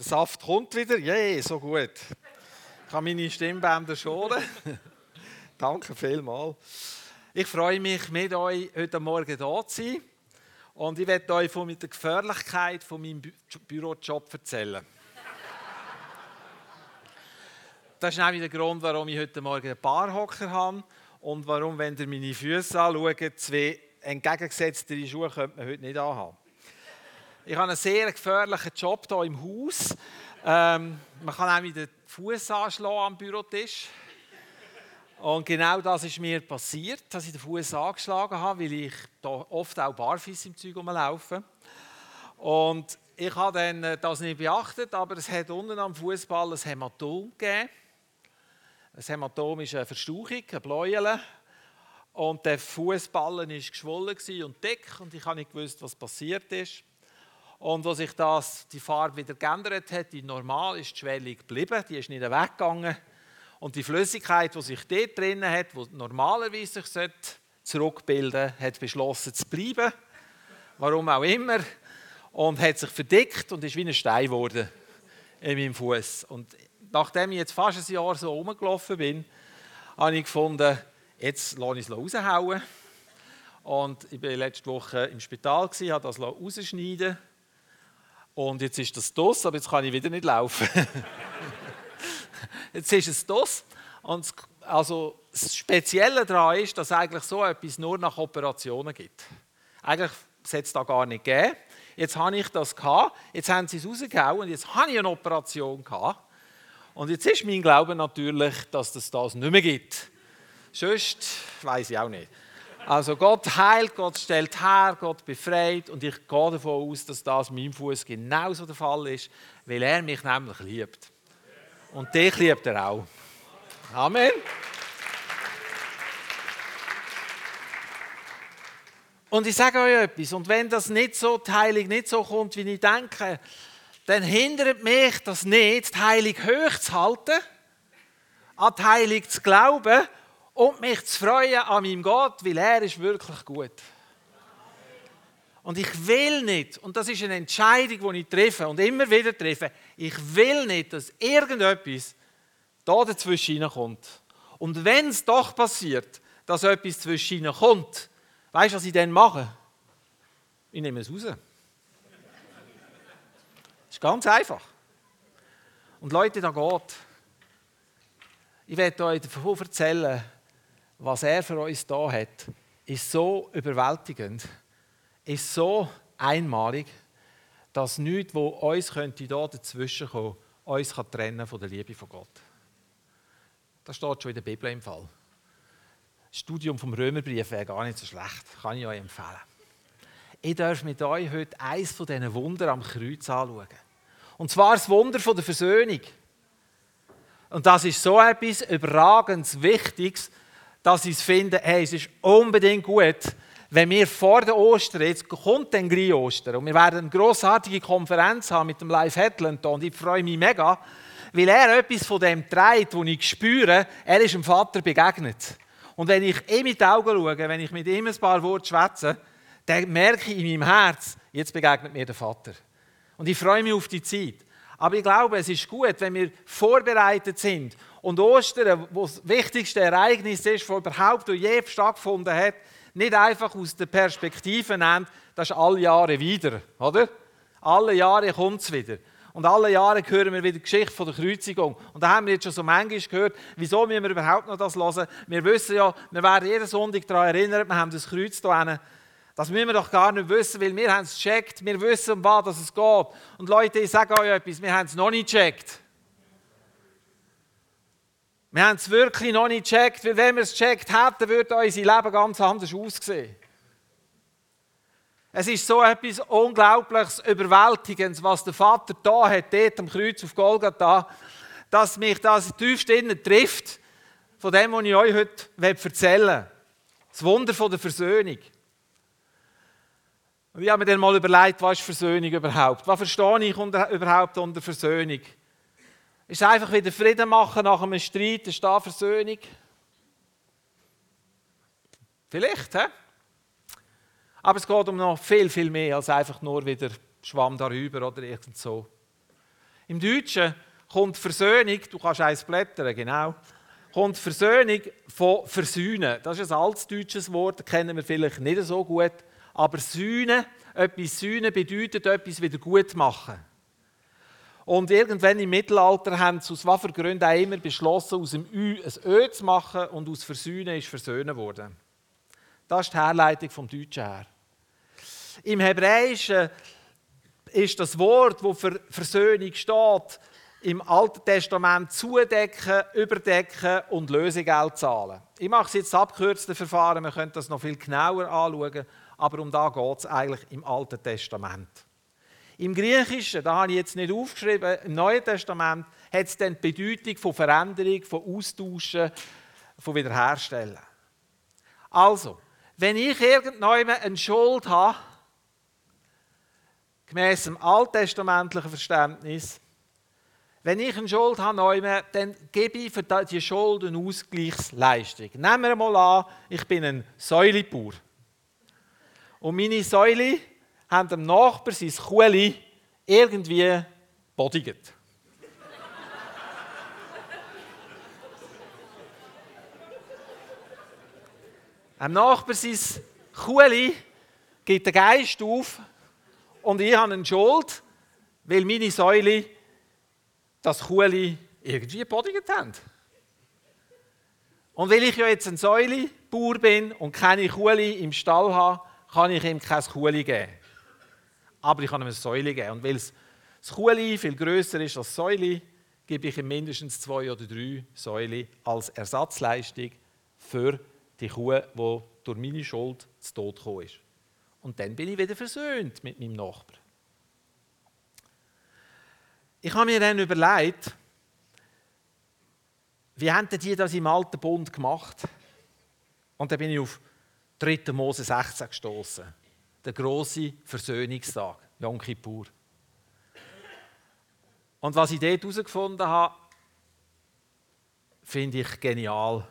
Der Saft kommt wieder. Yay, so gut. Ich kann meine Stimmbänder schonen. Danke vielmals. Ich freue mich, mit euch heute Morgen hier zu sein. Und ich werde euch von der Gefährlichkeit von meinem Bü Bürojob erzählen. Das ist nämlich der Grund, warum ich heute Morgen einen Barhocker habe und warum, wenn ihr meine Füße anschaut, zwei entgegengesetzte Schuhe könnte man heute nicht anhaben. Ich habe einen sehr gefährlichen Job hier im Haus. Ähm, man kann auch mit den Fuß anschlagen am Bürotisch. Und genau das ist mir passiert, dass ich den Fuß angeschlagen habe, weil ich da oft auch barfuß im Zeug rumlaufe. Und ich habe dann äh, das nicht beachtet, aber es hat unten am Fußball ein Hämatom gegeben. Ein Hämatom ist eine Verstauchung, ein Bläuel. Und der Fußballen war geschwollen und dick und ich habe nicht gewusst, was passiert ist. Und als sich das, die Farbe wieder geändert hat, die normal ist die Schwellung geblieben, die ist nicht weggegangen. Und die Flüssigkeit, die sich dort drin hat, die normalerweise sich zurückbilden sollte, hat beschlossen zu bleiben. Warum auch immer. Und hat sich verdickt und ist wie ein Stein geworden in meinem Fuß. Und nachdem ich jetzt fast ein Jahr so rumgelaufen bin, habe ich gefunden, jetzt lasse ich es raushauen. Und ich war letzte Woche im Spital, habe das rausschneiden und jetzt ist das DOS, aber jetzt kann ich wieder nicht laufen. jetzt ist es DOS. Und also das Spezielle daran ist, dass es eigentlich so etwas nur nach Operationen gibt. Eigentlich sollte es da gar nicht geben. Jetzt habe ich das gehabt, jetzt haben sie es rausgehauen und jetzt habe ich eine Operation gehabt. Und jetzt ist mein Glaube natürlich, dass es das nicht mehr gibt. Sonst weiß ich auch nicht. Also Gott heilt, Gott stellt her, Gott befreit und ich gehe davon aus, dass das meinem Fuß genauso der Fall ist, weil er mich nämlich liebt. Und dich liebt er auch. Amen. Und ich sage euch etwas, und wenn das nicht so, die Heilung nicht so kommt, wie ich denke, dann hindert mich das nicht, die Heilung hoch zu halten, an die Heilung zu glauben und mich zu freuen an meinem Gott, weil er ist wirklich gut. Und ich will nicht, und das ist eine Entscheidung, die ich treffe und immer wieder treffe, ich will nicht, dass irgendetwas da dazwischen kommt. Und wenn es doch passiert, dass etwas zwischen kommt, weißt du, was ich dann mache? Ich nehme es raus. Das ist ganz einfach. Und Leute, da geht. Ich werde euch davon erzählen, was er für uns da hat, ist so überwältigend, ist so einmalig, dass nichts, wo uns könnte da dazwischen kommen, uns kann trennen von der Liebe von Gott. Das steht schon in der Bibel im Fall. Das Studium vom Römerbrief wäre gar nicht so schlecht, kann ich euch empfehlen. Ich darf mit euch heute eines von diesen Wunder am Kreuz anschauen. Und zwar das Wunder der Versöhnung. Und das ist so etwas überragendes, Wichtiges, dass ich finde, hey, es ist unbedingt gut, wenn wir vor der Ostern, jetzt kommt dann gleich Ostern, und wir werden eine grossartige Konferenz haben mit dem Live Headland und ich freue mich mega, weil er etwas von dem trägt, das ich spüre, er ist dem Vater begegnet. Und wenn ich ihm in die Augen schaue, wenn ich mit ihm ein paar Worte schwätze, dann merke ich in meinem Herz, jetzt begegnet mir der Vater. Und ich freue mich auf die Zeit. Aber ich glaube, es ist gut, wenn wir vorbereitet sind und Ostern, wo das wichtigste Ereignis ist, das überhaupt je stattgefunden hat, nicht einfach aus der Perspektive nimmt, das ist alle Jahre wieder, oder? Alle Jahre kommt es wieder. Und alle Jahre hören wir wieder die Geschichte von der Kreuzigung. Und da haben wir jetzt schon so manchmal gehört, wieso müssen wir überhaupt noch das hören? Wir wissen ja, wir werden jeden Sonntag daran erinnert, wir haben das Kreuz hier das müssen wir doch gar nicht wissen, weil wir haben es gecheckt, wir wissen, um was es geht. Und Leute, ich sage euch etwas, wir haben es noch nicht gecheckt. Wir haben es wirklich noch nicht gecheckt, wenn wir es gecheckt hätten, würde unser Leben ganz anders aussehen. Es ist so etwas Unglaubliches, Überwältigendes, was der Vater da hat, dort am Kreuz auf Golgatha, dass mich das tiefst innen trifft, von dem, was ich euch heute erzählen will. Das Wunder der Versöhnung. Und ich habe mir dann mal überlegt, was ist Versöhnung überhaupt? Was verstehe ich unter, überhaupt unter Versöhnung? Ist einfach wieder Frieden machen nach einem Streit, ist da Versöhnung? Vielleicht, hä? Aber es geht um noch viel, viel mehr als einfach nur wieder Schwamm darüber oder irgend so. Im Deutschen kommt Versöhnung, du kannst eins blättern, genau, kommt Versöhnung von versöhnen. Das ist ein altes deutsches Wort, das kennen wir vielleicht nicht so gut. Aber sühnen, etwas sühnen bedeutet etwas wieder gut machen. Und irgendwann im Mittelalter haben sie aus was für Gründen auch immer beschlossen, aus dem Ü ein Ö zu machen und aus Versöhnen ist Versöhnen worden. Das ist die Herleitung vom Deutschen her. Im Hebräischen ist das Wort, wo für Versöhnung steht, im Alten Testament zudecken, überdecken und Lösegeld zahlen. Ich mache es jetzt abkürzte Verfahren, man könnte das noch viel genauer anschauen, aber um da geht es eigentlich im Alten Testament. Im Griechischen, da habe ich jetzt nicht aufgeschrieben, im Neuen Testament hat es dann die Bedeutung von Veränderung, von Austauschen, von Wiederherstellen. Also, wenn ich irgendjemand eine Schuld habe, gemäß dem alttestamentlichen Verständnis, wenn ich eine Schuld habe, dann gebe ich für diese Schuld eine Ausgleichsleistung. Nehmen wir mal an, ich bin ein Säulebauer. Und meine Säule haben dem Nachbar sein Kuhli irgendwie bodigt. Am Nachbar sein Kuhli gibt den Geist auf und ich habe eine Schuld, weil meine Säule das Kuhli irgendwie bodigt haben. Und weil ich ja jetzt ein Säulebauer bin und keine Kuhli im Stall habe, kann ich ihm kein Kuhli geben. Aber ich kann ihm eine Säule geben. Und weil das Kuhli viel grösser ist als die Säule, gebe ich ihm mindestens zwei oder drei Säule als Ersatzleistung für die Kuh, die durch meine Schuld zu Tod gekommen ist. Und dann bin ich wieder versöhnt mit meinem Nachbarn. Ich habe mir dann überlegt, wie haben die das im alten Bund gemacht? Und dann bin ich auf 3. Mose 16 gestoßen, der große Versöhnungstag, Yom Kippur. Und was ich dort herausgefunden habe, finde ich genial.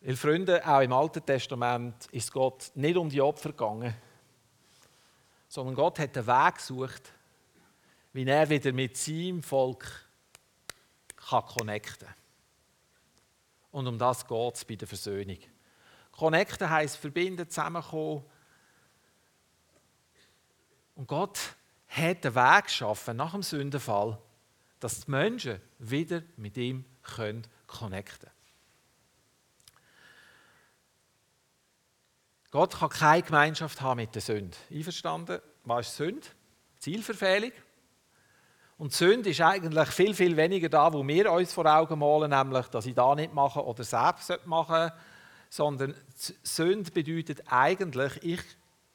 Weil Freunde, auch im Alten Testament ist Gott nicht um die Opfer gegangen, sondern Gott hat einen Weg gesucht, wie er wieder mit seinem Volk kann connecten kann. Und um das geht es bei der Versöhnung. Connecten heisst verbinden, zusammenkommen. Und Gott hat einen Weg geschaffen nach dem Sündenfall, dass die Menschen wieder mit ihm connecten können. Gott kann keine Gemeinschaft haben mit der Sünde. Einverstanden? Was ist Sünde? Zielverfehlung. Und Sünde ist eigentlich viel, viel weniger da, wo wir uns vor Augen malen, nämlich, dass ich da nicht mache oder selbst machen sondern Sünde bedeutet eigentlich, ich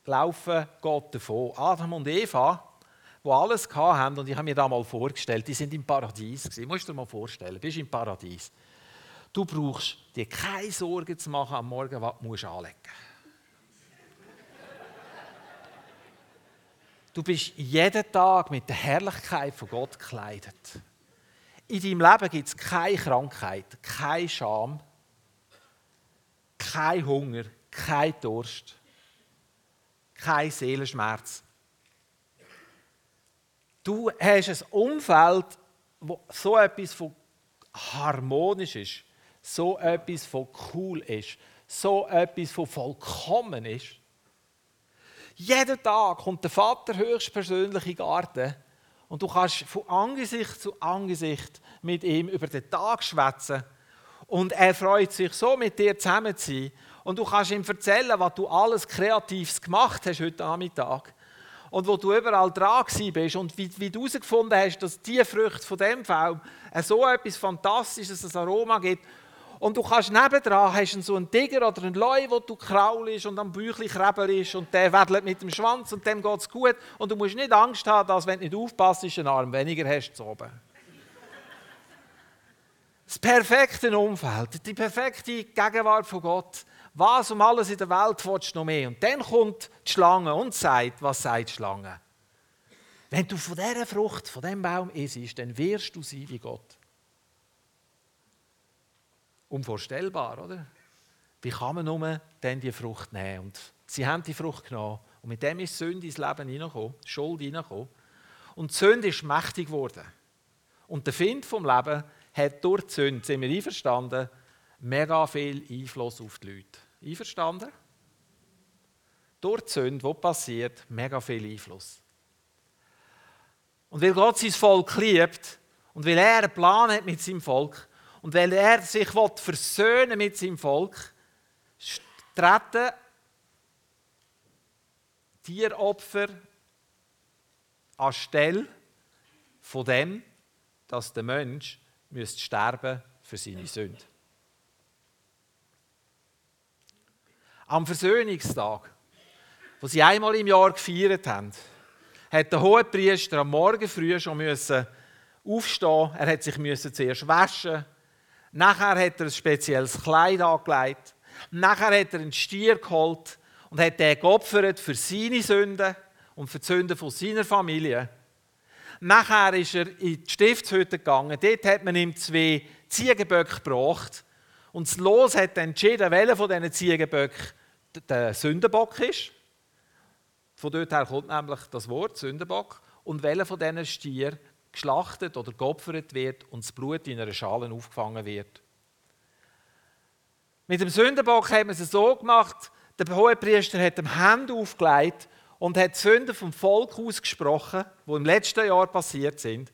laufe Gott davon. Adam und Eva, die alles haben und ich habe mir da mal vorgestellt, die sind im Paradies gewesen. Musst du dir mal vorstellen, du bist im Paradies. Du brauchst dir keine Sorgen zu machen am Morgen, was du anlegen musst. Du bist jeden Tag mit der Herrlichkeit von Gott gekleidet. In deinem Leben gibt es keine Krankheit, keine Scham, kein Hunger, kein Durst, kein Seelenschmerz. Du hast ein Umfeld, wo so etwas von harmonisch ist, so etwas von cool ist, so etwas von vollkommen ist. Jeden Tag kommt der Vater höchstpersönlich in den Garten und du kannst von Angesicht zu Angesicht mit ihm über den Tag schwätzen und er freut sich so, mit dir zusammen zu sein. Und du kannst ihm erzählen, was du alles Kreatives gemacht hast heute Nachmittag. Und wo du überall dran bist und wie, wie du herausgefunden hast, dass die Früchte von dem Baum so etwas Fantastisches, ein Aroma gibt und du kannst nebendran, hast du so einen Tiger oder einen Leu, wo du kraulst und am Büchli ist und der wedelt mit dem Schwanz und dem geht es gut. Und du musst nicht Angst haben, dass wenn du nicht aufpasst, einen Arm weniger hast oben. Das perfekte Umfeld, die perfekte Gegenwart von Gott. Was um alles in der Welt willst du noch mehr? Und dann kommt die Schlange und sagt, was sagt die Schlange? Wenn du von dieser Frucht, von diesem Baum isst, dann wirst du sein wie Gott. Unvorstellbar, oder? Wie kann man nur dann die Frucht nehmen? Und sie haben die Frucht genommen. Und mit dem ist Sünde ins Leben hineingekommen, Schuld hineingekommen. Und die Sünde ist mächtig geworden. Und der Find vom Leben hat durch die Sünde, sind wir einverstanden, mega viel Einfluss auf die Leute. Einverstanden? Durch die Sünde, die passiert, mega viel Einfluss. Und weil Gott sein Volk liebt und weil er einen Plan hat mit seinem Volk und weil er sich versöhnen mit seinem Volk, treten Tieropfer anstelle von dem, dass der Mensch müsste sterben für seine Sünde. Am Versöhnungstag, wo sie einmal im Jahr gefeiert haben, hat der Hohepriester am Morgen früh schon müssen aufstehen. Er hat sich müssen zuerst waschen. Nachher hat er ein spezielles Kleid angelegt. Nachher hat er einen Stier geholt und hat den geopfert für seine Sünden und für die Sünden von seiner Familie. Nachher ist er in die Stiftshütte gegangen. Dort hat man ihm zwei Ziegenböcke gebracht. Und das Los hat entschieden, welcher von diesen Ziegenböcken der Sündenbock ist. Von dort her kommt nämlich das Wort Sündenbock. Und welcher von diesen Stieren geschlachtet oder geopfert wird und das Blut in einer Schale aufgefangen wird. Mit dem Sündenbock hat man es so gemacht, der Hohepriester hat dem Hand aufgelegt und hat die Sünden vom Volk ausgesprochen, die im letzten Jahr passiert sind,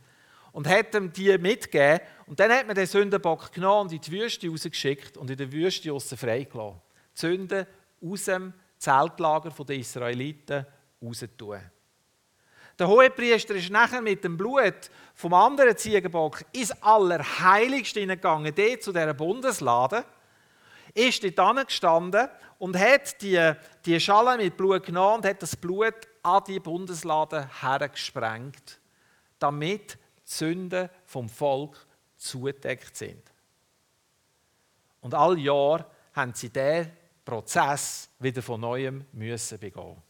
und hat ihm die mitgegeben. Und dann hat man den Sündenbock genommen und in die Wüste rausgeschickt und in der Wüste aussen freigelassen. Die Sünden aus dem Zeltlager der Israeliten rauszutun. Der Hohepriester ist nachher mit dem Blut vom anderen Ziegenbock ins Allerheiligste hineingegangen, dort zu dieser Bundeslade, ist dort gestanden und hat die, die Schale mit Blut genommen und hat das Blut an die Bundeslade hergesprengt, damit die Sünden vom Volk zugedeckt sind. Und all Jahr haben sie diesen Prozess wieder von neuem müssen begehen.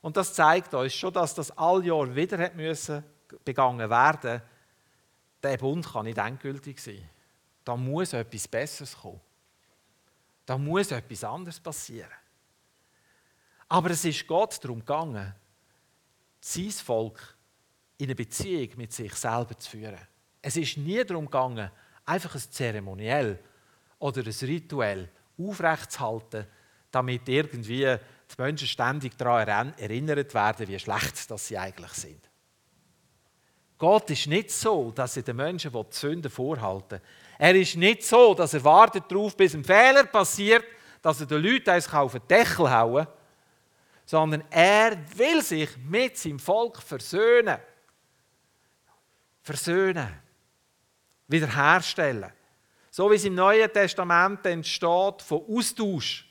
Und das zeigt uns schon, dass das all Jahr wieder hat müssen begangen werden. Der Bund kann nicht endgültig sein. Da muss etwas Besseres kommen. Da muss etwas anderes passieren. Aber es ist Gott darum gegangen, sein Volk in eine Beziehung mit sich selber zu führen. Es ist nie darum gegangen, einfach ein Zeremoniell oder ein Rituell aufrechtzuhalten, damit irgendwie die Menschen ständig daran erinnert werden, wie schlecht dass sie eigentlich sind. Gott ist nicht so, dass er den Menschen die Sünden vorhalten Er ist nicht so, dass er wartet darauf, bis ein Fehler passiert, dass er den Leuten eins auf den Deckel hauen sondern er will sich mit seinem Volk versöhnen. Versöhnen. Wiederherstellen. So wie es im Neuen Testament entsteht von Austausch.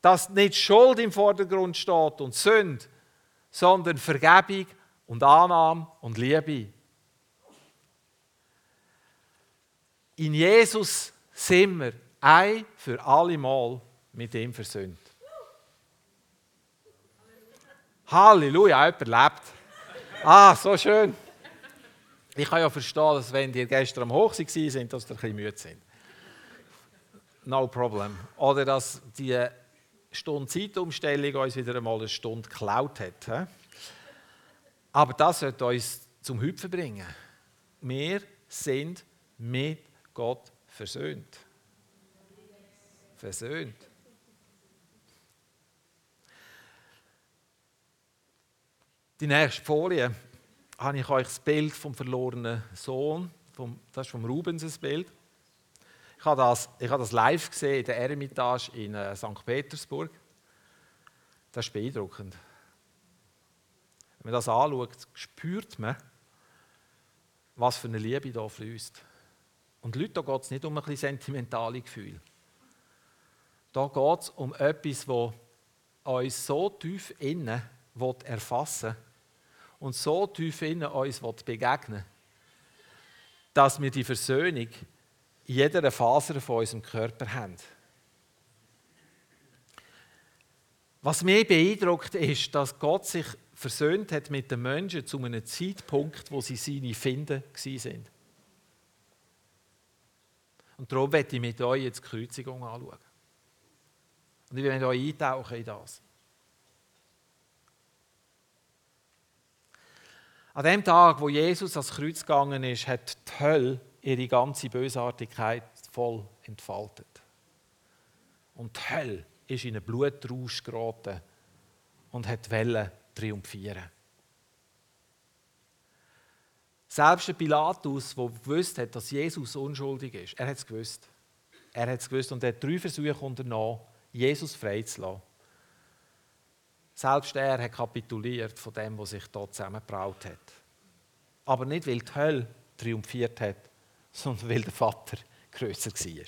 Dass nicht Schuld im Vordergrund steht und Sünde, sondern Vergebung und Annahme und Liebe. In Jesus sind wir ein für alle Mal mit ihm versöhnt. Halleluja, jemand lebt. Ah, so schön. Ich kann ja verstehen, dass wenn die gestern am Hoch waren, dass ihr ein bisschen müde sind. No problem. Oder dass die Stunde Zeitumstellung uns wieder einmal eine Stunde geklaut hat. Aber das sollte uns zum Hüpfen bringen. Wir sind mit Gott versöhnt. Versöhnt. Die nächste Folie habe ich euch das Bild vom verlorenen Sohn, vom, das ist vom Rubens Bild. Ich habe das, ich habe das live gesehen in der Eremitage in äh, St. Petersburg. Das ist beeindruckend. Wenn man das anschaut, spürt man, was für eine Liebe da fließt. Und Leute, da geht es nicht um ein bisschen sentimentale Gefühle. Da geht es um etwas, das uns so tief innen erfassen und so tief innen uns begegnen dass wir die Versöhnung in jeder Faser von unserem Körper haben. Was mich beeindruckt, ist, dass Gott sich versöhnt hat mit den Menschen zu einem Zeitpunkt, wo sie seine Finden sind. Und darum werde ich mit euch jetzt die Kreuzigung anschauen. Und ich werde euch eintauchen in das. An dem Tag, wo Jesus ans Kreuz gegangen ist, hat die Hölle ihre ganze Bösartigkeit voll entfaltet. Und die Hölle ist in einen Blutrausch geraten und hat Wellen triumphieren. Selbst der Pilatus, der gewusst hat, dass Jesus unschuldig ist, er hat es gewusst. Er hat es gewusst und er hat drei Versuche unternommen, Jesus freizulassen. Selbst er hat kapituliert von dem, was sich dort zusammengebraut hat. Aber nicht, weil die Hölle triumphiert hat, sondern weil der Vater größer war.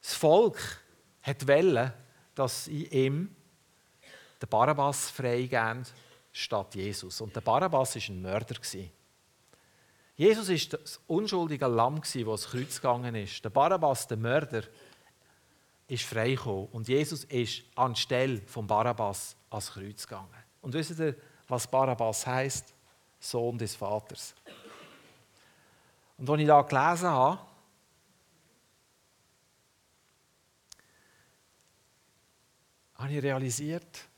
Das Volk hat wollen, dass in ihm der Barabbas freigeben statt Jesus. Und der Barabbas war ein Mörder. Jesus war das unschuldige Lamm, das ans Kreuz gegangen ist. Der Barabbas, der Mörder, ist freigekommen. Und Jesus ist anstelle von Barabbas ans Kreuz gegangen. Und wisst ihr, was Barabbas heißt? Sohn des Vaters. Und als ich da gelesen habe, habe ich realisiert,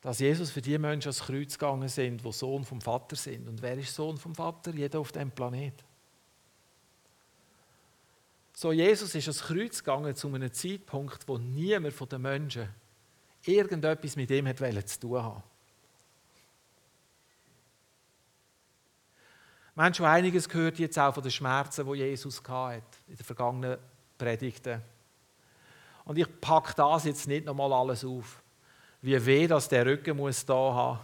dass Jesus für die Menschen ans Kreuz gegangen sind, die Sohn vom Vater sind. Und wer ist Sohn vom Vater? Jeder auf dem Planet. So, Jesus ist ans Kreuz gegangen zu einem Zeitpunkt, wo niemand von den Menschen irgendetwas mit ihm hat zu tun haben. Wir haben schon einiges gehört jetzt auch von den Schmerzen, die Jesus hatte in den vergangenen Predigten. Und ich packe das jetzt nicht nochmal alles auf wie weh das der Rücken muss da haben,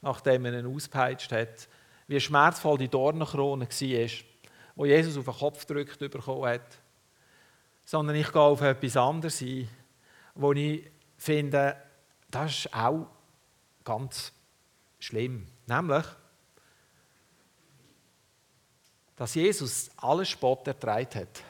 nachdem er ihn auspeitscht hat, wie schmerzvoll die Dornenkrone war, wo Jesus auf den Kopf gedrückt bekommen hat. Sondern ich gehe auf etwas anderes ein, wo ich finde, das ist auch ganz schlimm. Nämlich, dass Jesus alle Spott erträgt hat.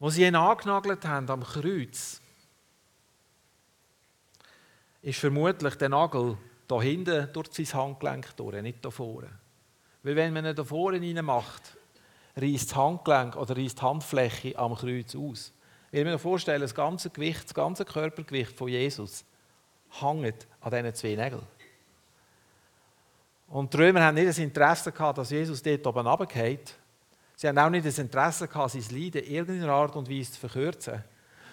Wo sie ihn angenagelt haben am Kreuz, ist vermutlich der Nagel da hinten durch sein Handgelenk durch, nicht da vorne. Weil wenn man ihn da vorne rein macht, reißt das Handgelenk oder reißt die Handfläche am Kreuz aus. Ich mir vorstellen, das ganze Gewicht, das ganze Körpergewicht von Jesus hängt an diesen zwei Nägeln. Und die Römer haben nicht das Interesse gehabt, dass Jesus dort oben runtergeht, Sie haben auch nicht das Interesse gehabt, sein Leiden in irgendeiner Art und Weise zu verkürzen,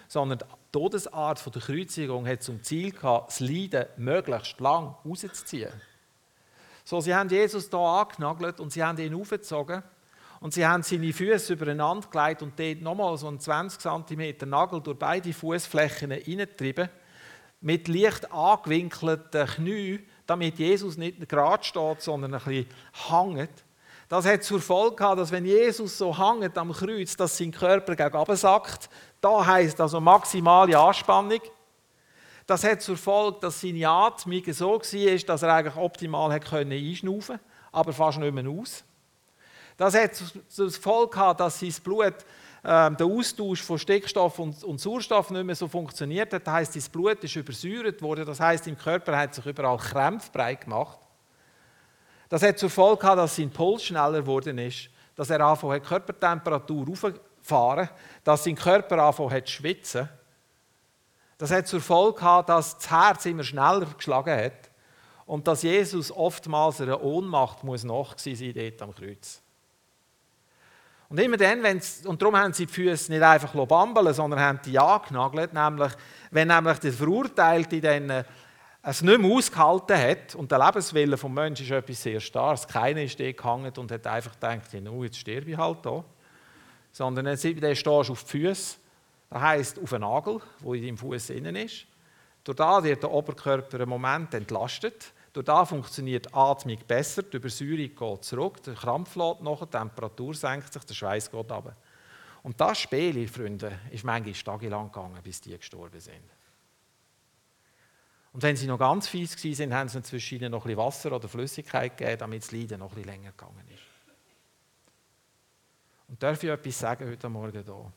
sondern die Todesart der Kreuzigung hat zum Ziel gehabt, das Leiden möglichst lang rauszuziehen. So, sie haben Jesus hier angenagelt und sie haben ihn aufgezogen und sie haben seine Füße übereinander gelegt und dort nochmal so einen 20 cm Nagel durch beide Fußflächen hineingetrieben, mit leicht angewinkelten Knien, damit Jesus nicht gerade steht, sondern ein bisschen hängt. Das hat zur Folge gehabt, dass wenn Jesus so hängt am Kreuz, dass sein Körper gegen sackt. Da heißt also maximale Anspannung. Das hat zur Folge, dass seine Atmung so war, dass er eigentlich optimal einschnaufen konnte, aber fast nicht mehr aus. Das hat zur Folge gehabt, dass sein Blut, äh, der Austausch von Stickstoff und, und, Sauerstoff nicht mehr so funktioniert hat. Das heißt, sein Blut ist übersäuert worden. Das heißt, im Körper hat sich überall Krämpfe breit gemacht. Das hat zur Folge gehabt, dass sein Puls schneller geworden ist, dass er angefangen hat, Körpertemperatur raufzufahren, dass sein Körper angefangen hat zu schwitzen. Das hat zur Folge gehabt, dass das Herz immer schneller geschlagen hat und dass Jesus oftmals eine Ohnmacht muss noch sein dort am Kreuz. Und immer dann, wenn's, und darum haben sie die Füße nicht einfach bambeln, sondern haben die angenagelt, nämlich, wenn nämlich der Verurteilte dann es nicht mehr ausgehalten hat, und der Lebenswille des Menschen ist etwas sehr Starkes, keiner ist da gehangen und hat einfach gedacht, jetzt sterbe ich halt da. Sondern dann stehst du auf die Füße, das heisst auf einen Nagel, der in deinem Fuß innen ist. Durch da wird der Oberkörper einen Moment entlastet. Durch da funktioniert die Atmung besser, die Übersäuerung geht zurück, der Krampf lädt nach, die Temperatur senkt sich, der Schweiß geht runter. Und das Spiel, Freunde, ist manchmal tagelang gegangen, bis die gestorben sind. Und wenn sie noch ganz fies waren, haben sie zwischen ihnen noch ein bisschen Wasser oder Flüssigkeit gegeben, damit das Leiden noch ein bisschen länger gegangen ist. Und darf ich etwas sagen heute Morgen hier? Auch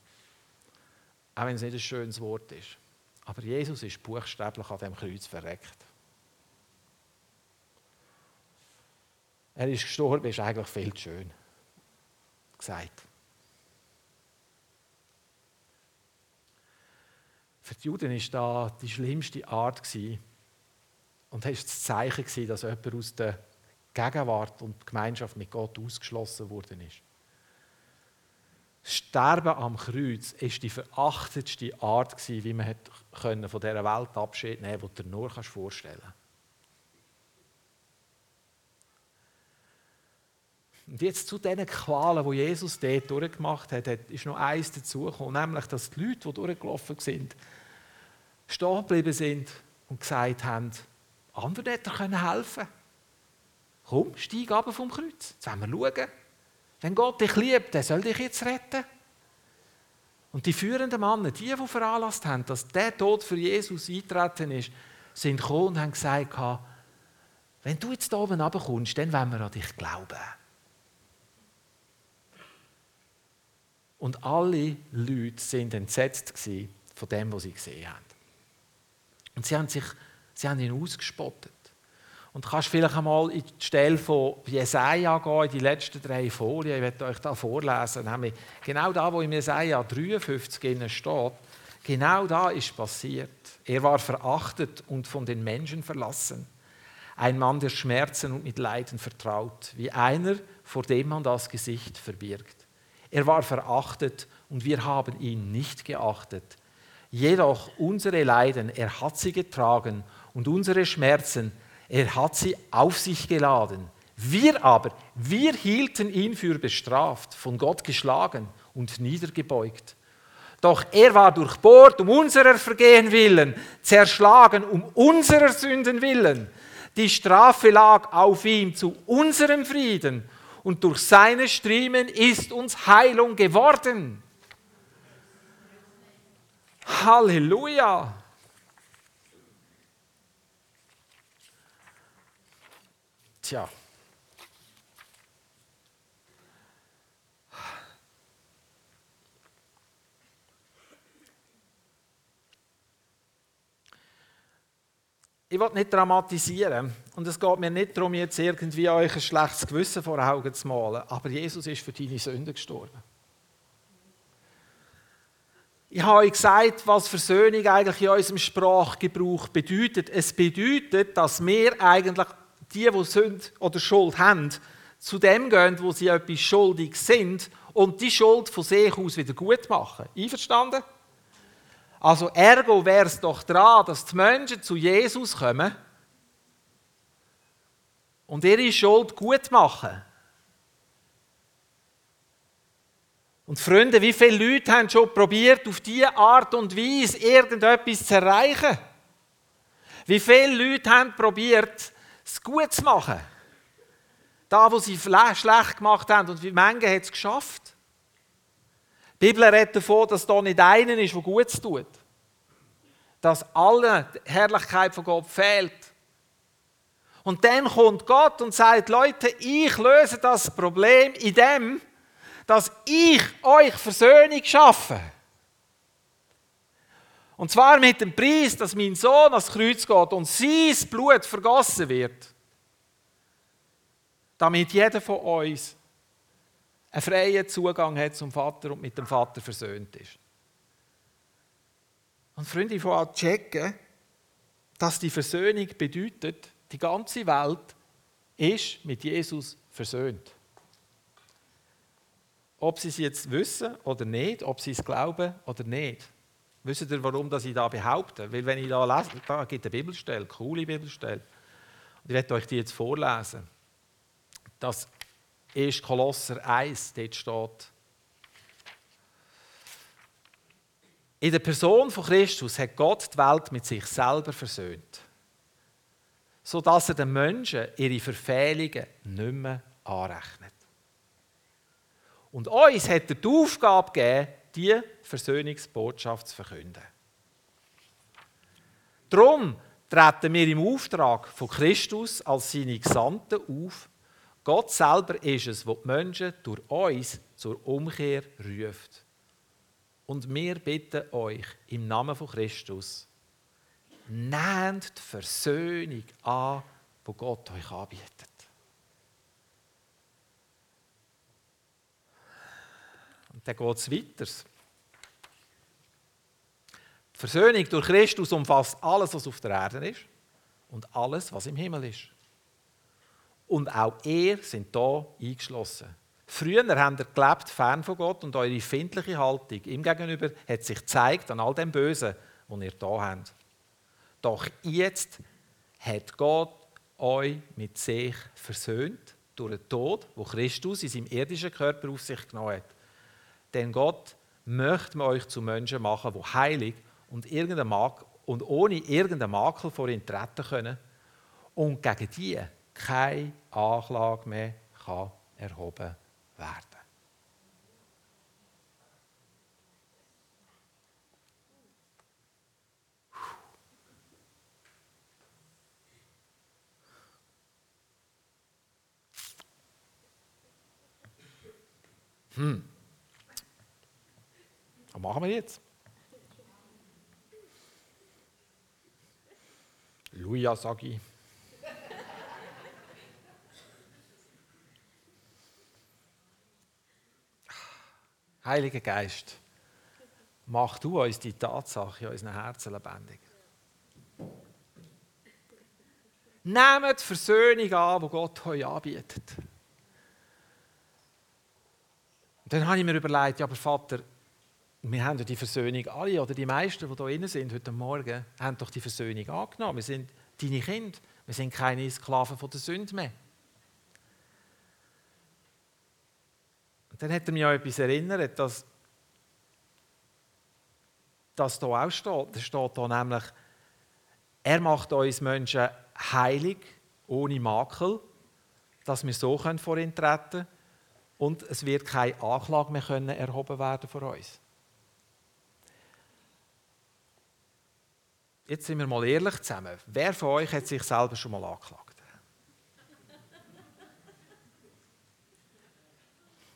wenn es nicht ein schönes Wort ist. Aber Jesus ist buchstäblich an dem Kreuz verreckt. Er ist gestorben, ist eigentlich viel zu schön gesagt. Für die Juden war das die schlimmste Art. Und es war das Zeichen, dass jemand aus der Gegenwart und Gemeinschaft mit Gott ausgeschlossen worden ist. Das Sterben am Kreuz war die verachtetste Art, wie man von dieser Welt Abschied nehmen konnte, die du dir nur vorstellen kannst. Und jetzt zu diesen Qualen, die Jesus dort durchgemacht hat, ist noch eins dazugekommen, nämlich, dass die Leute, die durchgelaufen sind, stehen geblieben sind und gesagt haben, anderen hätten können helfen Komm, steig ab vom Kreuz. Jetzt wollen wir schauen. Wenn Gott dich liebt, der soll dich jetzt retten. Und die führenden Männer, die, die veranlasst haben, dass der Tod für Jesus eintreten ist, sind gekommen und haben gesagt, wenn du jetzt da oben runterkommst, dann wollen wir an dich glauben. Und alle Leute sind entsetzt von dem, was sie gesehen haben. Und sie haben, sich, sie haben ihn ausgespottet. Und kannst vielleicht einmal in die Stelle von Jesaja gehen, in die letzten drei Folien. Ich werde euch da vorlesen. Nämlich genau da, wo in Jesaja 53 steht. Genau da ist passiert. Er war verachtet und von den Menschen verlassen. Ein Mann der Schmerzen und mit Leiden vertraut, wie einer, vor dem man das Gesicht verbirgt. Er war verachtet und wir haben ihn nicht geachtet. Jedoch unsere Leiden, er hat sie getragen und unsere Schmerzen, er hat sie auf sich geladen. Wir aber, wir hielten ihn für bestraft, von Gott geschlagen und niedergebeugt. Doch er war durchbohrt um unserer Vergehen willen, zerschlagen um unserer Sünden willen. Die Strafe lag auf ihm zu unserem Frieden und durch seine Striemen ist uns Heilung geworden. Halleluja! Tja. Ich will nicht dramatisieren und es geht mir nicht darum, jetzt irgendwie euch ein schlechtes Gewissen vor Augen zu malen, aber Jesus ist für deine Sünden gestorben. Ich habe euch gesagt, was Versöhnung eigentlich in unserem Sprachgebrauch bedeutet. Es bedeutet, dass wir eigentlich die, die Sünde oder Schuld haben, zu dem gehen, wo sie etwas schuldig sind und die Schuld von sich aus wieder gut machen. Einverstanden? Also ergo wäre es doch dran, dass die Menschen zu Jesus kommen und ihre Schuld gut machen. Und Freunde, wie viele Leute haben schon probiert, auf diese Art und Weise irgendetwas zu erreichen? Wie viele Leute haben probiert, es gut zu machen? Da, wo sie schlecht gemacht haben und wie Menge hat es geschafft? Die Bibel redet davon, dass da nicht einer ist, der Gutes tut. Dass alle Herrlichkeit von Gott fehlt. Und dann kommt Gott und sagt, Leute, ich löse das Problem in dem, dass ich euch Versöhnung schaffe. Und zwar mit dem Preis, dass mein Sohn ans Kreuz geht und sein Blut vergossen wird. Damit jeder von uns einen freien Zugang hat zum Vater und mit dem Vater versöhnt ist. Und Freunde, ich an checken, dass die Versöhnung bedeutet, die ganze Welt ist mit Jesus versöhnt. Ob sie es jetzt wissen oder nicht, ob sie es glauben oder nicht. Wisst ihr, warum das ich da behaupte? Weil wenn ich da lese, da gibt eine Bibelstelle, eine coole Bibelstelle. Und ich werde euch die jetzt vorlesen. Das ist Kolosser 1, dort steht. In der Person von Christus hat Gott die Welt mit sich selber versöhnt, sodass er den Menschen ihre Verfehlungen nicht mehr anrechnet. Und uns hat er die Aufgabe gegeben, diese Versöhnungsbotschaft zu verkünden. Darum treten wir im Auftrag von Christus als seine Gesandten auf, Gott selber ist es, der die Menschen durch uns zur Umkehr ruft. Und wir bitten euch im Namen von Christus, nehmt die Versöhnung an, die Gott euch anbietet. Und dann geht es weiter. Die Versöhnung durch Christus umfasst alles, was auf der Erde ist und alles, was im Himmel ist. Und auch ihr sind da eingeschlossen. Früher habt ihr gelebt fern von Gott und eure findliche Haltung ihm gegenüber hat sich gezeigt an all dem Bösen, was ihr da habt. Doch jetzt hat Gott euch mit sich versöhnt durch den Tod, wo Christus in seinem irdischen Körper auf sich genommen hat. Denn Gott möchte euch zu Menschen machen, die heilig und, und ohne irgendeinen Makel vor ihn treten können und gegen die keine Anklage mehr kann erhoben werden. Hm. Was machen wir jetzt? Luja, sag ich. Heiliger Geist, mach du uns die Tatsache in unseren Herzen lebendig. Nehmt die Versöhnung an, die Gott euch anbietet. Und dann habe ich mir überlegt, ja, aber Vater, wir haben ja die Versöhnung alle, oder die meisten, die hier drin sind heute Morgen, haben doch die Versöhnung angenommen. Wir sind deine Kinder. Wir sind keine Sklaven von der Sünde mehr. Und dann hat er mich an etwas erinnert, dass das hier auch steht. Da steht hier nämlich, er macht uns Menschen heilig, ohne Makel, dass wir so vor ihn treten können und es wird keine Anklage mehr erhoben werden von uns. Jetzt sind wir mal ehrlich zusammen. Wer von euch hat sich selber schon mal angeklagt?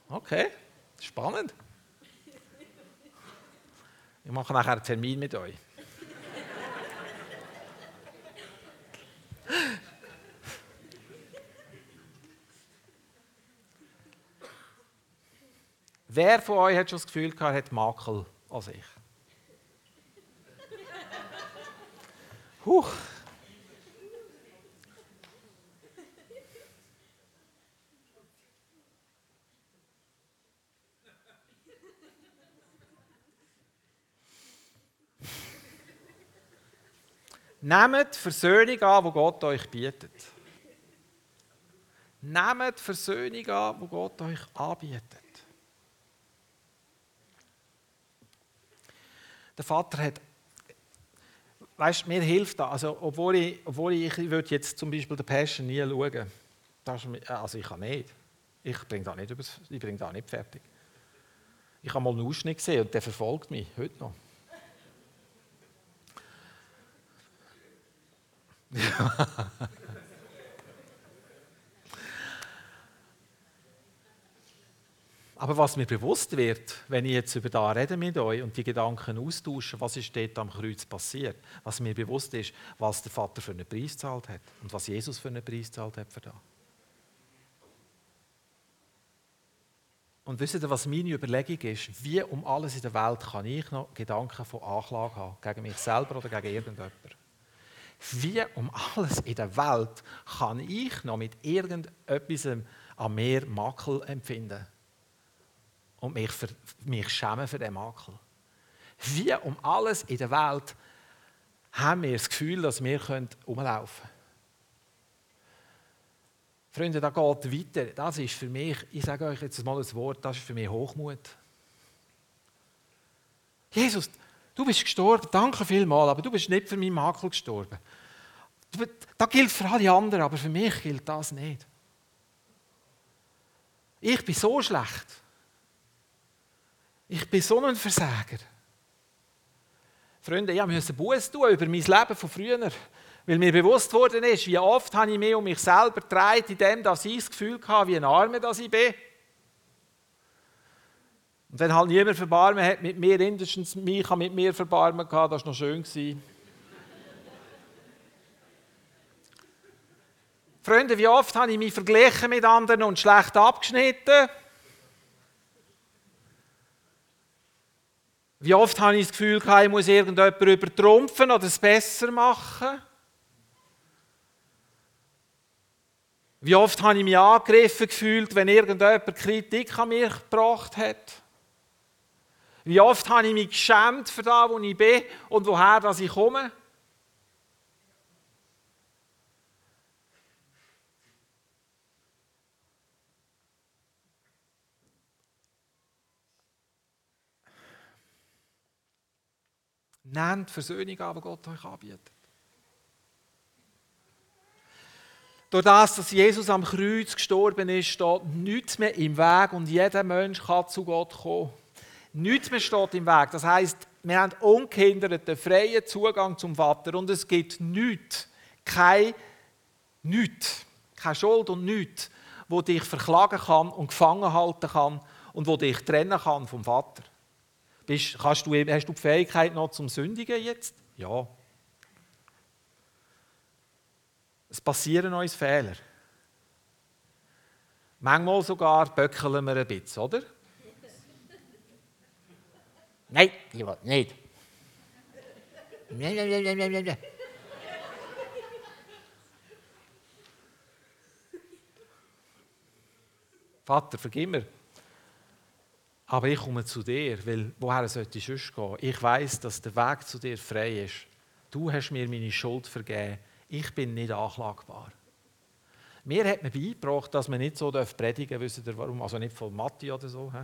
Okay, spannend. Ich mache nachher einen Termin mit euch. Wer von euch hat schon das Gefühl gehabt, hat Makel an sich? Huch. Nehmt die Versöhnung an, die Gott euch bietet. Nehmt die Versöhnung an, die Gott euch anbietet. Der Vater hat, weißt, mir hilft das. Also, obwohl ich, obwohl ich, ich jetzt zum Beispiel den Passion nie schauen. Das ist, also ich kann nicht. Ich bringe da nicht, ich bringe da nicht fertig. Ich habe mal einen Ausschnitt gesehen und der verfolgt mich heute noch. Aber was mir bewusst wird, wenn ich jetzt über da rede mit euch und die Gedanken austausche, was ist dort am Kreuz passiert, was mir bewusst ist, was der Vater für einen Preis zahlt hat und was Jesus für einen Preis zahlt hat für das. Und wisst ihr, was meine Überlegung ist? Wie um alles in der Welt kann ich noch Gedanken von Anklage haben, gegen mich selber oder gegen irgendjemanden? Wie um alles in der Welt kann ich noch mit irgendetwas an mir Makel empfinden? Und mich, für, mich schämen für den Makel. Wie um alles in der Welt haben wir das Gefühl, dass wir umlaufen können. Freunde, da geht weiter. Das ist für mich, ich sage euch jetzt mal ein Wort, das ist für mich Hochmut. Jesus, du bist gestorben, danke vielmals, aber du bist nicht für meinen Makel gestorben. Das gilt für alle anderen, aber für mich gilt das nicht. Ich bin so schlecht. Ich bin so ein Versager. Freunde, ich musste Buß tun über mein Leben von früher. Weil mir bewusst worden ist, wie oft habe ich mich um mich selber gedreht, in dem, dass ich das Gefühl hatte, wie ein Arme das ich bin. Und wenn halt niemand Verbarmen hat mit mir, mindestens mich mit mir Verbarmen gehabt, das war noch schön. Freunde, wie oft habe ich mich verglichen mit anderen und schlecht abgeschnitten? Wie oft habe ich das Gefühl, ich muss irgendjemand übertrumpfen oder es besser machen? Wie oft habe ich mich angegriffen gefühlt, wenn irgendjemand Kritik an mir gebracht hat? Wie oft habe ich mich geschämt für das, wo ich bin und woher ich komme? Nehmt Versöhnung an, die Gott euch anbietet. Durch das, dass Jesus am Kreuz gestorben ist, steht nichts mehr im Weg und jeder Mensch kann zu Gott kommen. Nichts mehr steht im Weg. Das heißt, wir haben ungehinderten, freien Zugang zum Vater und es gibt nichts, kein nichts, keine Schuld und nichts, wo dich verklagen kann und gefangen halten kann und wo dich trennen kann vom Vater. Bist, kannst du, hast du die Fähigkeit noch zum Sündigen jetzt? Ja. Es passieren uns Fehler. Manchmal sogar böckeln wir ein bisschen, oder? Nein, ich will nicht. Vater, vergib mir. Aber ich komme zu dir, weil woher sollte ich sonst gehen? Ich weiß, dass der Weg zu dir frei ist. Du hast mir meine Schuld vergeben. Ich bin nicht anklagbar. Mir hat man beigebracht, dass man nicht so predigen darf. Wisst ihr warum? Also nicht von Matti oder so.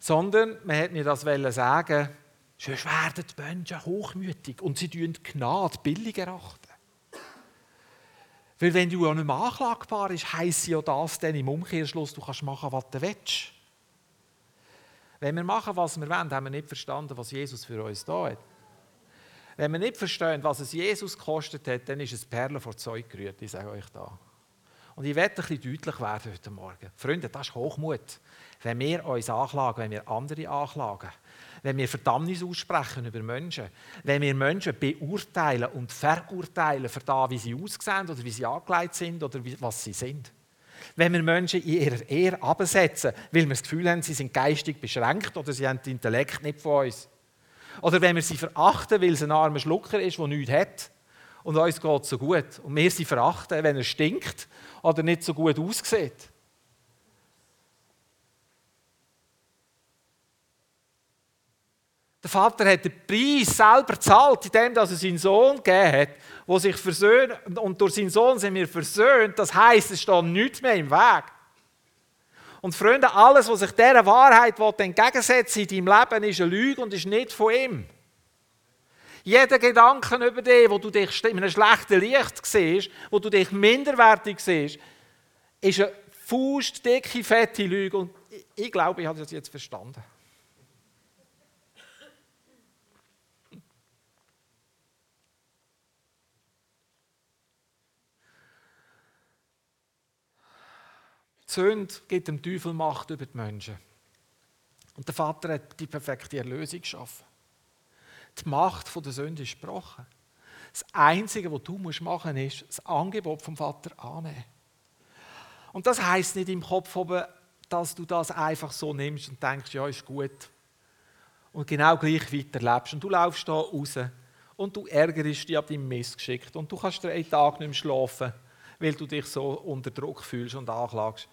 Sondern man hat mir das sagen, sonst werden die Menschen hochmütig und sie tun Gnade billig erachten. Weil wenn du ja nicht mehr anklagbar bist, heisst ja das dann im Umkehrschluss, du kannst machen, was du willst. Wenn wir machen, was wir wollen, haben wir nicht verstanden, was Jesus für uns da hat. Wenn wir nicht verstehen, was es Jesus gekostet hat, dann ist es Perlen vor Zeug gerührt, ich sage euch da. Und ich werde ein bisschen deutlich werden heute Morgen. Freunde, das ist Hochmut. Wenn wir uns anklagen, wenn wir andere anklagen, wenn wir Verdammnis aussprechen über Menschen, wenn wir Menschen beurteilen und verurteilen für das, wie sie aussehen oder wie sie angelegt sind oder was sie sind. Wenn wir Menschen in ihrer Ehre absetzen, weil wir das Gefühl haben, sie sind geistig beschränkt oder sie haben den Intellekt nicht von uns. Oder wenn wir sie verachten, weil es ein armer Schlucker ist, der nichts hat und uns geht so gut. Und wir sie verachten, wenn er stinkt oder nicht so gut aussieht. Der Vater hat den Preis selber gezahlt, indem er seinen Sohn gegeben hat, der sich versöhnt. Und durch seinen Sohn sind wir versöhnt. Das heisst, es steht nichts mehr im Weg. Und Freunde, alles, was sich dieser Wahrheit entgegensetzt in deinem Leben, ist eine Lüge und ist nicht von ihm. Jeder Gedanke über dich, wo du dich in einem schlechten Licht siehst, wo du dich minderwertig siehst, ist eine faustdicke, fette Lüge. Und ich glaube, ich habe das jetzt verstanden. Sünde gibt dem Teufel Macht über die Menschen. Und der Vater hat die perfekte Erlösung geschaffen. Die Macht der Sünde ist gebrochen. Das Einzige, was du machen musst, ist das Angebot vom Vater annehmen. Und das heißt nicht im Kopf, dass du das einfach so nimmst und denkst, ja, ist gut. Und genau gleich weiterlebst. Und du laufst da raus und du ärgerst dich ab deinem Missgeschick und du kannst drei Tage nicht mehr schlafen, weil du dich so unter Druck fühlst und anklagst.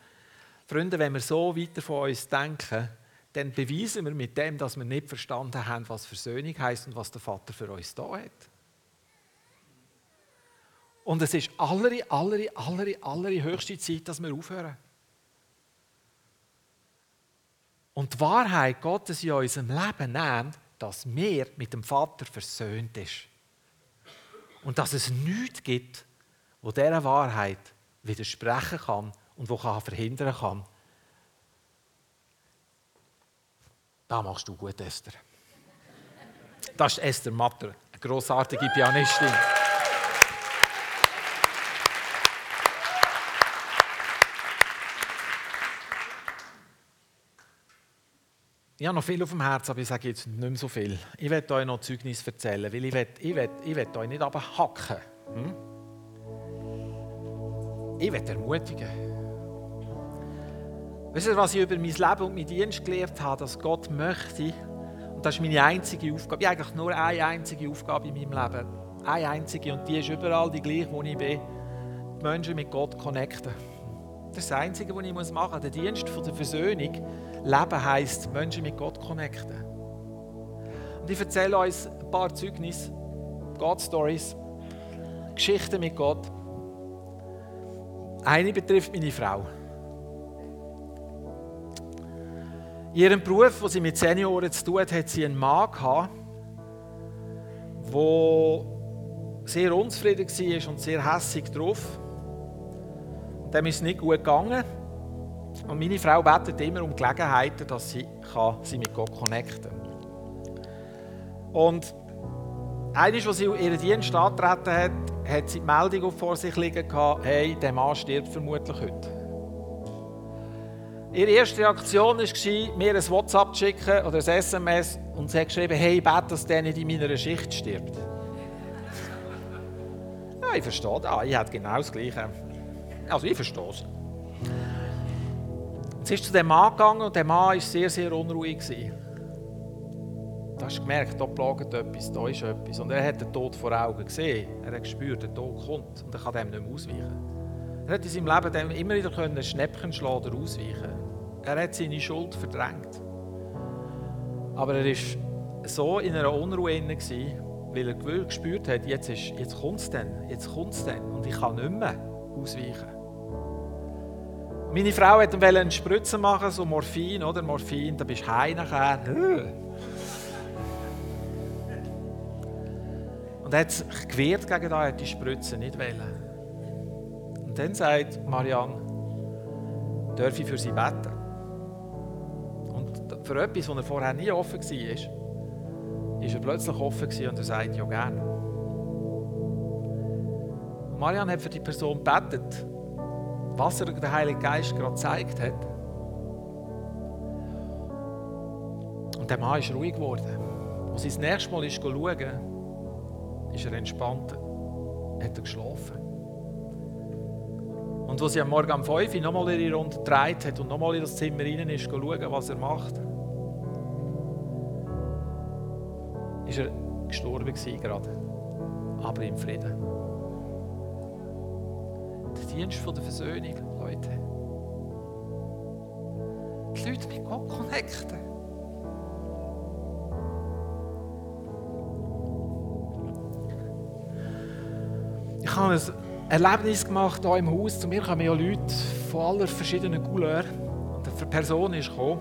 Freunde, wenn wir so weiter von uns denken, dann beweisen wir mit dem, dass wir nicht verstanden haben, was Versöhnung heißt und was der Vater für uns da hat. Und es ist aller, aller, aller, aller höchste Zeit, dass wir aufhören. Und die Wahrheit Gottes in unserem Leben nehmen, dass wir mit dem Vater versöhnt ist. Und dass es nichts gibt, wo dieser Wahrheit widersprechen kann und wo kann verhindern kann. Da machst du gut, Esther. Das ist Esther Matter, eine grossartige Pianistin. Ich habe noch viel auf dem Herzen, aber ich sage jetzt nicht mehr so viel. Ich werde euch noch Zeugnis erzählen, weil ich will, ich ich euch nicht aber hacken. Hm? Ich will ermutigen. Wisst ihr, was ich über mein Leben und meinen Dienst gelernt habe, dass Gott möchte, und das ist meine einzige Aufgabe, ich habe eigentlich nur eine einzige Aufgabe in meinem Leben, eine einzige, und die ist überall die gleiche, wo ich bin, die Menschen mit Gott connecten. Das ist das Einzige, was ich machen muss. Der Dienst der Versöhnung, Leben heisst, Menschen mit Gott connecten. Und ich erzähle uns ein paar Zeugnisse, God-Stories, Geschichten mit Gott. Eine betrifft meine Frau. In ihrem Beruf, wo sie mit Senioren zu tun hat, hat sie einen Mann gehabt, der sehr unzufrieden war und sehr hässig drauf. Dem ist es nicht gut gegangen. Und meine Frau betet immer um Gelegenheiten, dass sie kann, sie mit Gott connecten kann. Und eines, als sie ihren Dienst antreten hat, hat sie die Meldung vor sich liegen gehabt, hey, der Mann stirbt vermutlich heute. Ihre erste Reaktion war, mir ein WhatsApp zu schicken oder ein SMS und sie hat geschrieben, hey, bete, dass der nicht in meiner Schicht stirbt. ja, ich verstehe das. Ich habe genau das Gleiche. Also, ich verstehe es. Sie ist zu dem Mann gegangen und der Mann war sehr, sehr unruhig. Da hast du gemerkt, da plagt etwas, da ist etwas. Und er hat den Tod vor Augen gesehen. Er hat gespürt, der Tod kommt und er kann dem nicht mehr ausweichen. Er hat in seinem Leben immer wieder können Schnäppchen schlagen oder ausweichen. Er hat seine Schuld verdrängt. Aber er war so in einer Unruhe, gewesen, weil er gespürt hat, jetzt, jetzt kommt es dann, jetzt kommt es dann und ich kann nicht mehr ausweichen. Meine Frau wollte ihm eine Spritze machen, so Morphin, oder? Morphin, da bist du heim nachher. Und er hat sich gewehrt gegen das, er die Spritze nicht wollen. Und dann sagt Marianne, darf ich für sie beten? Und für etwas, was er vorher nie offen war, ist er plötzlich offen und er sagt, ja gerne. Und Marianne hat für die Person betet, was er der Heilige Geist gerade gezeigt hat. Und der Mann ist ruhig geworden. Als er das nächste Mal ist schauen, ist er entspannt, hat er geschlafen. Und als sie am Morgen um 5 Uhr nochmal ihre Runde gedreht hat und nochmal in das Zimmer rein ist, schauen, was er macht, ist er gestorben gewesen gerade, aber im Frieden. Der Dienst von der Versöhnung, Leute. Die Leute mit Gott connecten. Habe ein Erlebnis gemacht hier im Haus. Zu mir kommen ja Leute von aller verschiedenen Couleur. Und eine Person ist gekommen.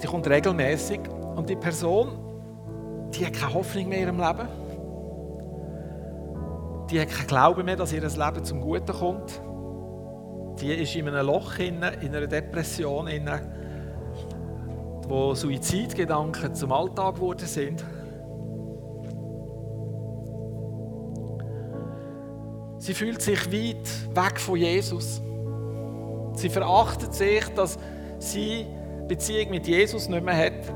Die kommt regelmäßig. Und die Person, die hat keine Hoffnung mehr in ihrem Leben. Die hat keinen Glauben mehr, dass ihr Leben zum Guten kommt. Die ist in einem Loch, in einer Depression, wo Suizidgedanken zum Alltag geworden sind. Sie fühlt sich weit weg von Jesus. Sie verachtet sich, dass sie Beziehung mit Jesus nicht mehr hat.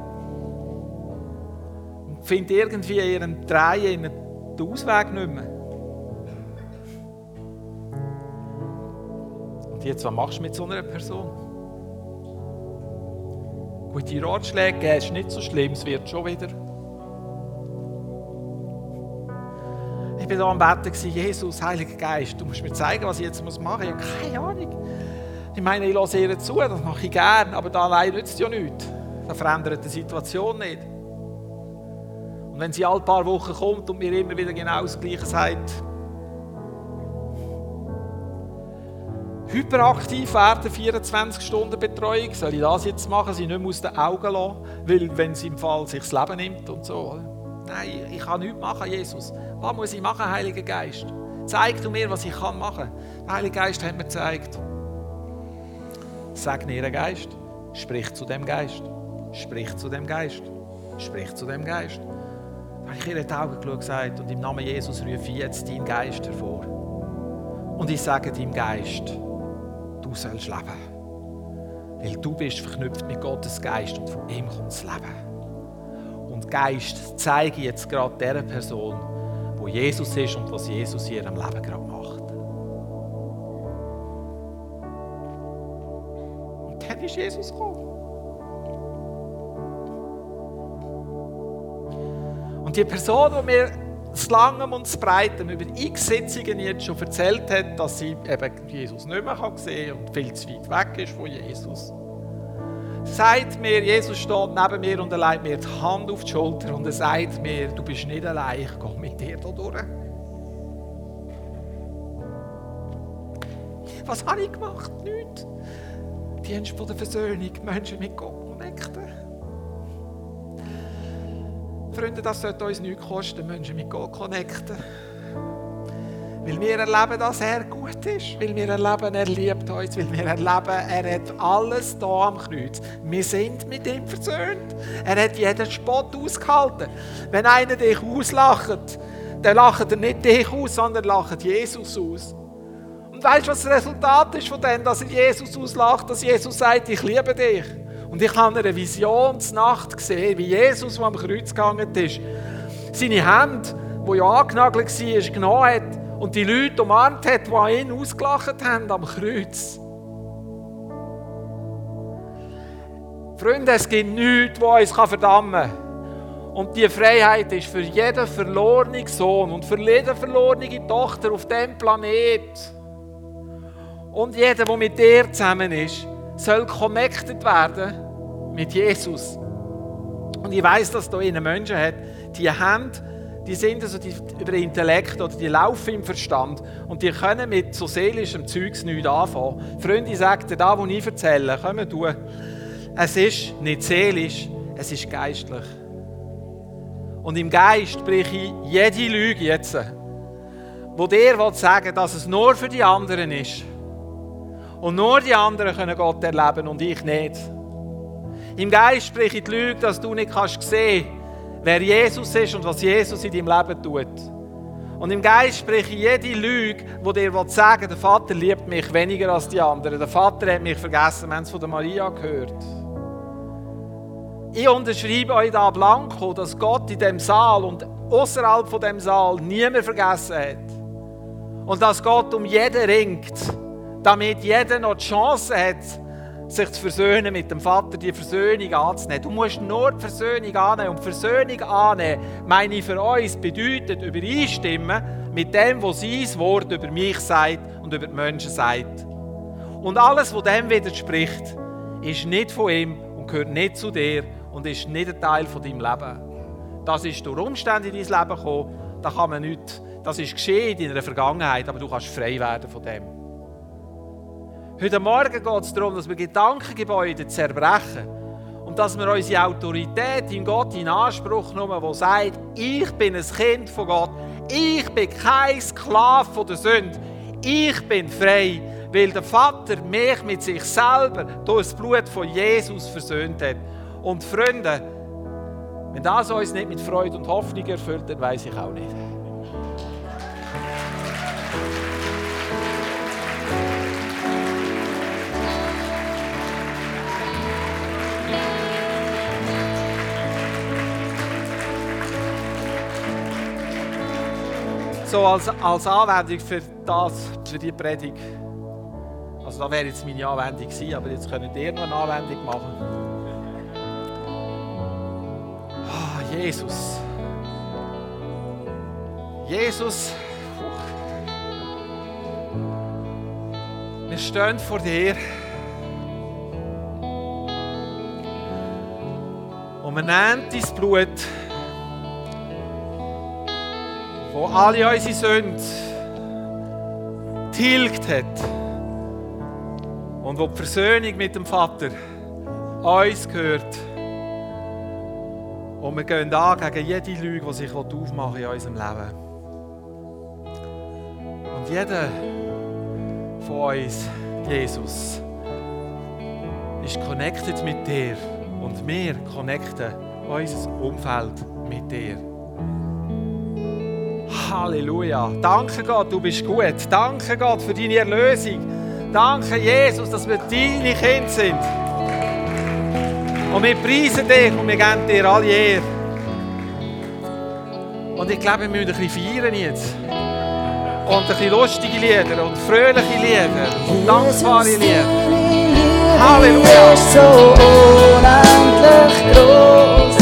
Und findet irgendwie in ihrem Drehen den Ausweg nicht mehr. Und jetzt, was machst du mit so einer Person? Gute Ratschläge geben ist nicht so schlimm, es wird schon wieder. War da am Beten, Jesus, Heiliger Geist, du musst mir zeigen, was ich jetzt machen muss. Ich habe keine Ahnung. Ich meine, ich lasse ihr zu, das mache ich gerne, aber da allein nützt ja nichts. Das verändert die Situation nicht. Und wenn sie alle paar Wochen kommt und mir immer wieder genau das Gleiche sagt, hyperaktiv werden, 24 Stunden Betreuung, soll ich das jetzt machen, sie nicht mehr aus den Augen lassen, weil wenn sie im Fall sich das Leben nimmt und so. Nein, ich kann nichts machen, Jesus. Was muss ich machen, Heiliger Geist? Zeig du mir, was ich machen kann. Der Heilige Geist hat mir gezeigt. Sag ihren Geist. Sprich zu dem Geist. Sprich zu dem Geist. Sprich zu dem Geist. Da habe ich ihr in die Augen geschaut und im Namen Jesus rufe ich jetzt deinen Geist hervor. Und ich sage deinem Geist, du sollst leben. Weil du bist verknüpft mit Gottes Geist und von ihm kommt das Leben. Und Geist zeige jetzt gerade dieser Person, Jesus ist und was Jesus in ihrem Leben gerade macht. ist Jesus gekommen. Und die Person, die mir das Langem und das Breiten über x Sitzungen jetzt schon erzählt hat, dass sie eben Jesus nicht mehr sehen kann und viel zu weit weg ist von Jesus, sagt mir, Jesus steht neben mir und er legt mir die Hand auf die Schulter und er sagt mir, du bist nicht allein, ich gehe mit dir hier durch. Was habe ich gemacht? Nichts. Dienst von der Versöhnung, Menschen mit Gott connecten. Freunde, das sollte uns nichts kosten, Menschen mit Gott connecten. Weil wir erleben, dass er gut ist. Weil wir erleben, er liebt uns. Weil wir erleben, er hat alles da am Kreuz. Wir sind mit ihm versöhnt. Er hat jeden Spott ausgehalten. Wenn einer dich auslacht, dann lacht er nicht dich aus, sondern lacht Jesus aus. Und weißt du, was das Resultat ist von dem, dass er Jesus auslacht, dass Jesus sagt, ich liebe dich. Und ich habe eine Visionsnacht gesehen, wie Jesus, der am Kreuz gegangen ist, seine Hände, wo ja angenagelt war, genommen hat und die Leute umarmt hat, die ihn ausgelacht haben am Kreuz. Freunde, es gibt nichts, was uns verdammen kann. Und die Freiheit ist für jeden verlorenen Sohn und für jede verlorene Tochter auf diesem Planet. Und jeder, der mit dir zusammen ist, soll connected werden mit Jesus. Und ich weiß, dass da innen Menschen hat, die haben die sind also die, über den Intellekt oder die laufen im Verstand und die können mit so seelischem Zeugs nichts anfangen. Freunde sagen, da, wo ich erzähle, kommen du. Es ist nicht seelisch, es ist geistlich. Und im Geist spreche ich jede Lüge jetzt, wo dir sagen dass es nur für die anderen ist. Und nur die anderen können Gott erleben und ich nicht. Im Geist spreche ich die Lüge, dass du nicht kannst sehen kannst, wer Jesus ist und was Jesus in deinem Leben tut. Und im Geist spreche ich jede Lüge, die dir sagen der Vater liebt mich weniger als die anderen. Der Vater hat mich vergessen, wir haben es von der Maria gehört. Ich unterschreibe euch da blanko, dass Gott in dem Saal und außerhalb von dem Saal niemand vergessen hat. Und dass Gott um jeden ringt, damit jeder noch die Chance hat, sich zu versöhnen mit dem Vater, die Versöhnung anzunehmen. Du musst nur die Versöhnung annehmen. Und Versöhnung annehmen, meine ich für uns, bedeutet übereinstimmen mit dem, was sein Wort über mich sagt und über die Menschen sagt. Und alles, was dem widerspricht, ist nicht von ihm und gehört nicht zu dir und ist nicht ein Teil von deinem Leben. Das ist durch Umstände in dein Leben gekommen, da kann man nicht, das ist geschehen in deiner Vergangenheit, aber du kannst frei werden von dem. Heute Morgen geht es darum, dass wir Gedankengebäude zerbrechen und dass wir unsere Autorität in Gott in Anspruch nehmen, die sagt, ich bin ein Kind von Gott, ich bin kein Sklave der Sünde, ich bin frei, weil der Vater mich mit sich selber durch das Blut von Jesus versöhnt hat. Und Freunde, wenn das uns nicht mit Freude und Hoffnung erfüllt, dann weiß ich auch nicht. So als, als Anwendung für das, für die Predigt. Also da wäre jetzt meine Anwendung gewesen, aber jetzt könnt ihr noch eine Anwendung machen. Oh, Jesus. Jesus. Wir stehen vor dir. Und wir nehmen dein Blut wo alle unsere Sünden tilgt hat und wo die Versöhnung mit dem Vater uns gehört. Und wir gehen an gegen jede Lüge, die sich aufmachen in unserem Leben. Und jeder von uns, Jesus, ist connected mit dir und wir connecten unser Umfeld mit dir. Halleluja. Danke Gott, du bist gut. Danke Gott für deine Erlösung. Danke Jesus, dass wir deine Kinder sind. Und wir preisen dich und wir geben dir alle Ehre. Und ich glaube, wir müssen ein bisschen feiern jetzt. Und ein bisschen lustige Lieder und fröhliche Lieder und dankbare Lieder. Halleluja. so unendlich groß.